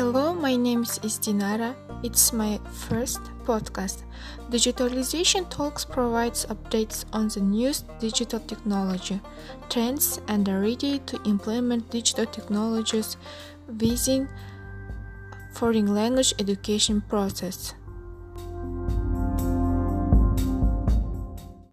Hello, my name is Dinara. It's my first podcast. Digitalization Talks provides updates on the newest digital technology, trends, and are ready to implement digital technologies within foreign language education process.